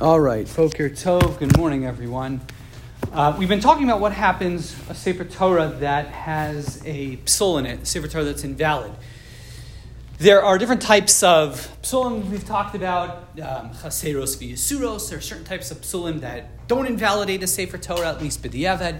All right, Boker Tov. Good morning, everyone. Uh, we've been talking about what happens a Sefer Torah that has a psul in it, a Sefer Torah that's invalid. There are different types of psulim we've talked about, um, chaseros v'yisuros. There are certain types of psulim that don't invalidate a Sefer Torah, at least b'diavad.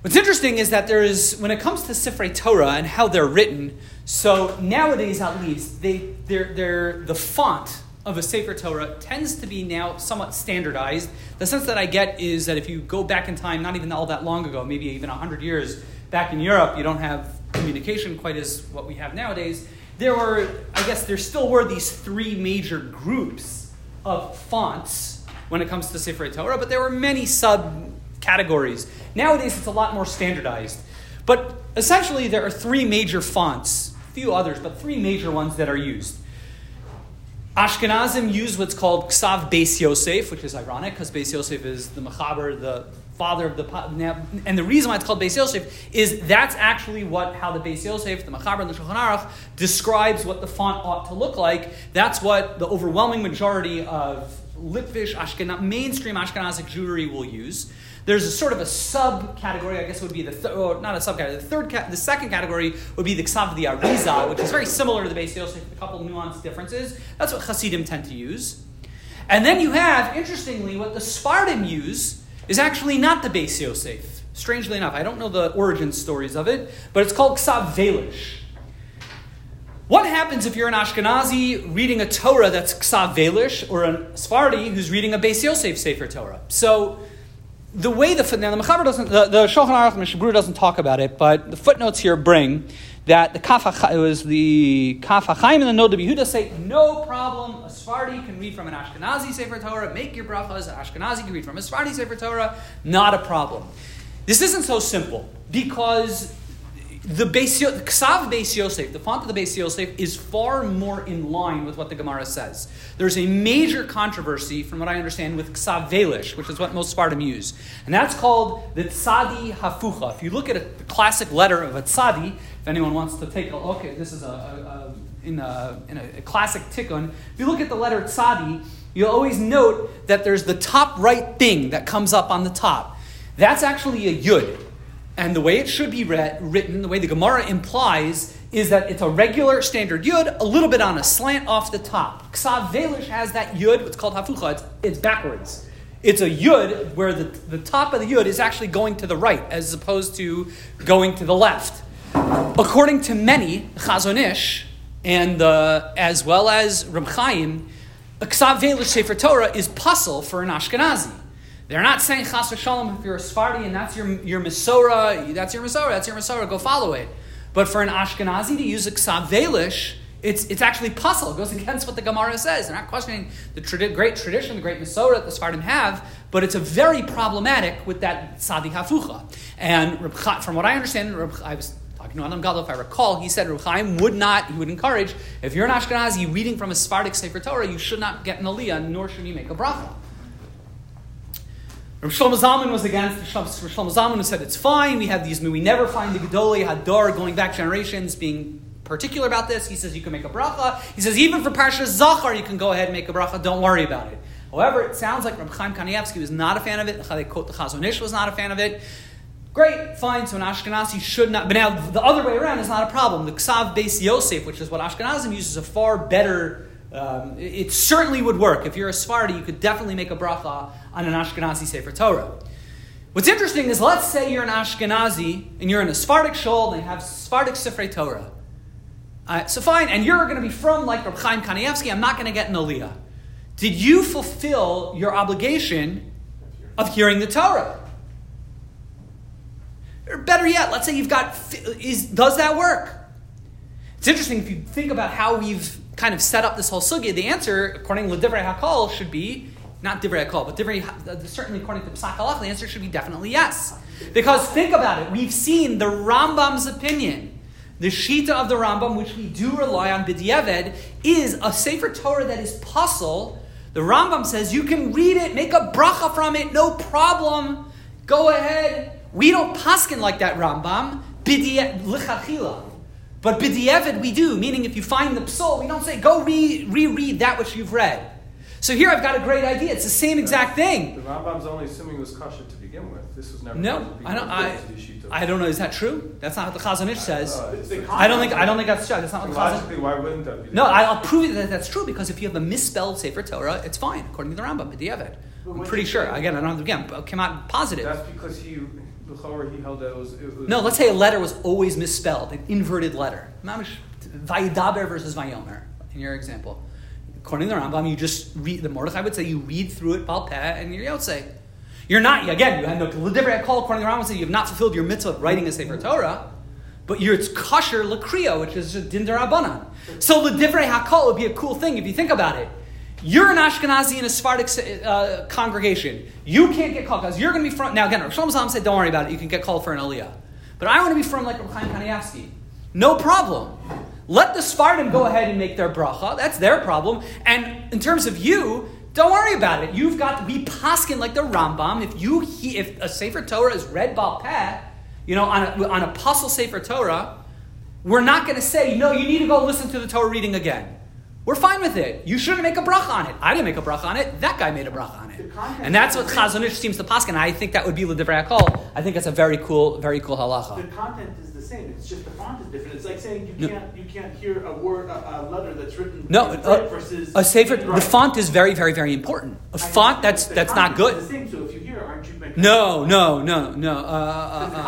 What's interesting is that there is, when it comes to Sefer Torah and how they're written, so nowadays at least, they, they're, they're, the font of a Sefer Torah tends to be now somewhat standardized. The sense that I get is that if you go back in time, not even all that long ago, maybe even 100 years back in Europe, you don't have communication quite as what we have nowadays. There were, I guess, there still were these three major groups of fonts when it comes to Sefer Torah, but there were many subcategories. Nowadays, it's a lot more standardized. But essentially, there are three major fonts, a few others, but three major ones that are used. Ashkenazim use what's called Ksav Beis Yosef, which is ironic because Beis Yosef is the Mechaber, the father of the and the reason why it's called Beis Yosef is that's actually what how the Beis Yosef, the Mechaber, and the Shulchan Aruch describes what the font ought to look like. That's what the overwhelming majority of Litvish Ashkenaz, mainstream Ashkenazic Jewry will use. There's a sort of a subcategory, I guess would be the th- or not a subcategory. The third, ca- the second category would be the Ksav the Arizal, which is very similar to the Beis Yosef, a couple nuanced differences. That's what Hasidim tend to use. And then you have, interestingly, what the Sfardim use is actually not the Beis Yosef. Strangely enough, I don't know the origin stories of it, but it's called Ksav Velish. What happens if you're an Ashkenazi reading a Torah that's Ksav Velish, or a Sephardi who's reading a Beis Yosef Sefer Torah? So the way the now the Mechaber doesn't the, the Shulchan Aruch Mechaber doesn't talk about it, but the footnotes here bring that the Kaf it was the Kaf HaChaim and the Noda Yehuda say no problem. A Sephardi can read from an Ashkenazi Sefer Torah. Make your brachas. An Ashkenazi can read from a Sephardi Sefer Torah. Not a problem. This isn't so simple because the Ksav Beis Yosef, the font of the Beis Yosef, is far more in line with what the Gemara says. There's a major controversy, from what I understand, with Ksav Velish, which is what most Sfardim use. And that's called the Tzadi Hafucha. If you look at a, the classic letter of a Tzadi, if anyone wants to take a look at this is a, a, a in, a, in a, classic tikkun, if you look at the letter Tzadi, you'll always note that there's the top right thing that comes up on the top. That's actually a yud. And the way it should be read, written, the way the Gemara implies, is that it's a regular standard yud, a little bit on a slant off the top. Ksav Velish has that yud, what's called hafucha, it's, it's, backwards. It's a yud where the, the top of the yud is actually going to the right as opposed to going to the left. According to many, Chazon Ish, and uh, as well as Reb Chaim, a Ksav Velish Sefer Torah is pasul for an Ashkenazi. They're not saying chas v'shalom if you're a Sephardi and that's your, your Masorah, that's your Masorah, that's your Masorah, go follow it. But for an Ashkenazi to use a ksav velish, it's, it's actually pasul. It goes against what the Gemara says. They're not questioning the tradi- great tradition, the great Masorah that the Sephardim have, but it's a very problematic with that Tzadi Hafucha. And from what I understand, I was talking to Adam Gadol, if I recall, he said Reb would not, he would encourage, if you're an Ashkenazi reading from a Sephardic Sefer Torah, you should not get an aliyah, nor should you make a bracha. Rav Shlomo Zalman was against Rav Shlomo Zalman said it's fine. We have these. We never find the Gedolei Hador going back generations being particular about this. He says you can make a bracha. He says even for Parsha Zachor you can go ahead and make a bracha. Don't worry about it. However, it sounds like Rav Chaim Kanievsky was not a fan of it. They quote the Chazon Ish was not a fan of it. Great, fine. So an Ashkenazi should not. But now the other way around is not a problem. The Ksav Beis Yosef, which is what Ashkenazim uses, a far better um, it certainly would work. If you're a Sephardi, you could definitely make a bracha on an Ashkenazi Sefer Torah. What's interesting is, let's say you're an Ashkenazi and you're in a Sephardic shul and they have Sephardic Sefer Torah. Uh, so fine, and you're going to be frum like Reb Chaim Kanievsky, I'm not going to get an aliyah. Did you fulfill your obligation of hearing the Torah? Or better yet, let's say you've got, is, does that work? It's interesting if you think about how we've kind of set up this whole sugya, the answer, according to Divrei Hakol, should be not Divrei Hakol, but Divrei, certainly according to Psak Halach, the answer should be definitely yes. Because think about it, we've seen the Rambam's opinion. The Shita of the Rambam, which we do rely on B'dieved, is a Sefer Torah that is pasul. The Rambam says you can read it, make a bracha from it, no problem. Go ahead. We don't paskin like that Rambam. B'dieved, lichachila. But b'di'evid we do, meaning if you find the psul, we don't say, go re- reread that which you've read. So here I've got a great idea. It's the same exact thing. The Rambam's only assuming it was kosher to begin with. This was never No, kosher to begin I don't. I. I don't know. Is that true? That's not what the Chazon Ish says. I don't think. I don't think that's true. That's not what the logically, why wouldn't that be? No. I'll prove that that's true because if you have a misspelled Sefer Torah, it's fine according to the Rambam. B'diavad. But I'm pretty sure. Again, I don't. Again, came out positive. That's because he, L'chorah, he held that it was. It was No, let's say a letter was always misspelled, an inverted letter. Vayidaber versus Vayomer, in your example. According to the Rambam, you just read, the Mordechai would say you read through it, Baal Peh, and you're Yotze. You're not, again, you had no L'divrei call, according to the Rambam, say you have not fulfilled your mitzvah of writing a Sefer Torah, but you're, it's kosher Lakriya, which is din derabanan. So L'divrei hakol would be a cool thing if you think about it. You're an Ashkenazi in a Sephardic uh, congregation. You can't get called because you're going to be frum. Now again, Rav Shlomo Zalman said, "Don't worry about it. You can get called for an aliyah." But I want to be frum like Rav Chaim Kanievsky. No problem. Let the Sfardim go ahead and make their bracha. That's their problem. And in terms of you, don't worry about it. You've got to be paskin like the Rambam. If you he, if a Sefer Torah is read Baal Peh, you know, on a, on a pasul Sefer Torah, we're not going to say, no, you need to go listen to the Torah reading again. We're fine with it. You shouldn't make a bracha on it. I didn't make a bracha on it. That guy made a bracha on it. And that's what the same. Chazon Ish seems to pass, and I think that would be l'divrei hakol. I think that's a very cool, very cool halacha. The content is the same. It's just the font is different. It's like saying you No. can't you can't hear a word a, a letter that's written No, uh, versus a sefer. in The font is very, very, very important. A I font that's that's not good. The same. So if you hear, aren't you making? No, no, no, no. Uh, the uh,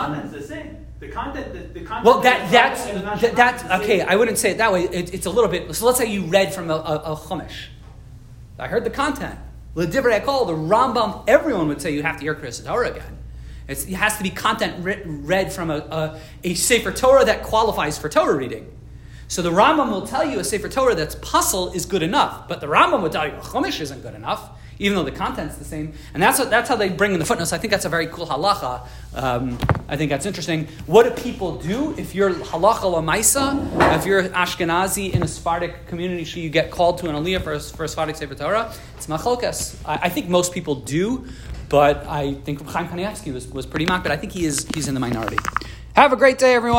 the content. The, the content. Well, that, the that's, that, that's okay. I wouldn't say it that way. It, it's a little bit. So let's say you read from a, a, a chumash. I heard the content. L'divrei hakol, the Rambam. Everyone would say you have to hear Kriyas Torah again. It's, it has to be content re- read from a, a, a Sefer Torah that qualifies for Torah reading. So the Rambam will tell you a Sefer Torah that's pasul is good enough, but the Rambam will tell you a Chumash isn't good enough, even though the content's the same. And that's, that's how they bring in the footnotes. I think that's a very cool halacha. Um, I think that's interesting. What do people do if you're halacha lamaisa, if you're Ashkenazi in a Sephardic community, should you get called to an aliyah for a, for a Sephardic Sefer Torah? It's macholkas. I, I think most people do, but I think Chaim Kanievsky was, was pretty mock, but I think he is, he's in the minority. Have a great day, everyone.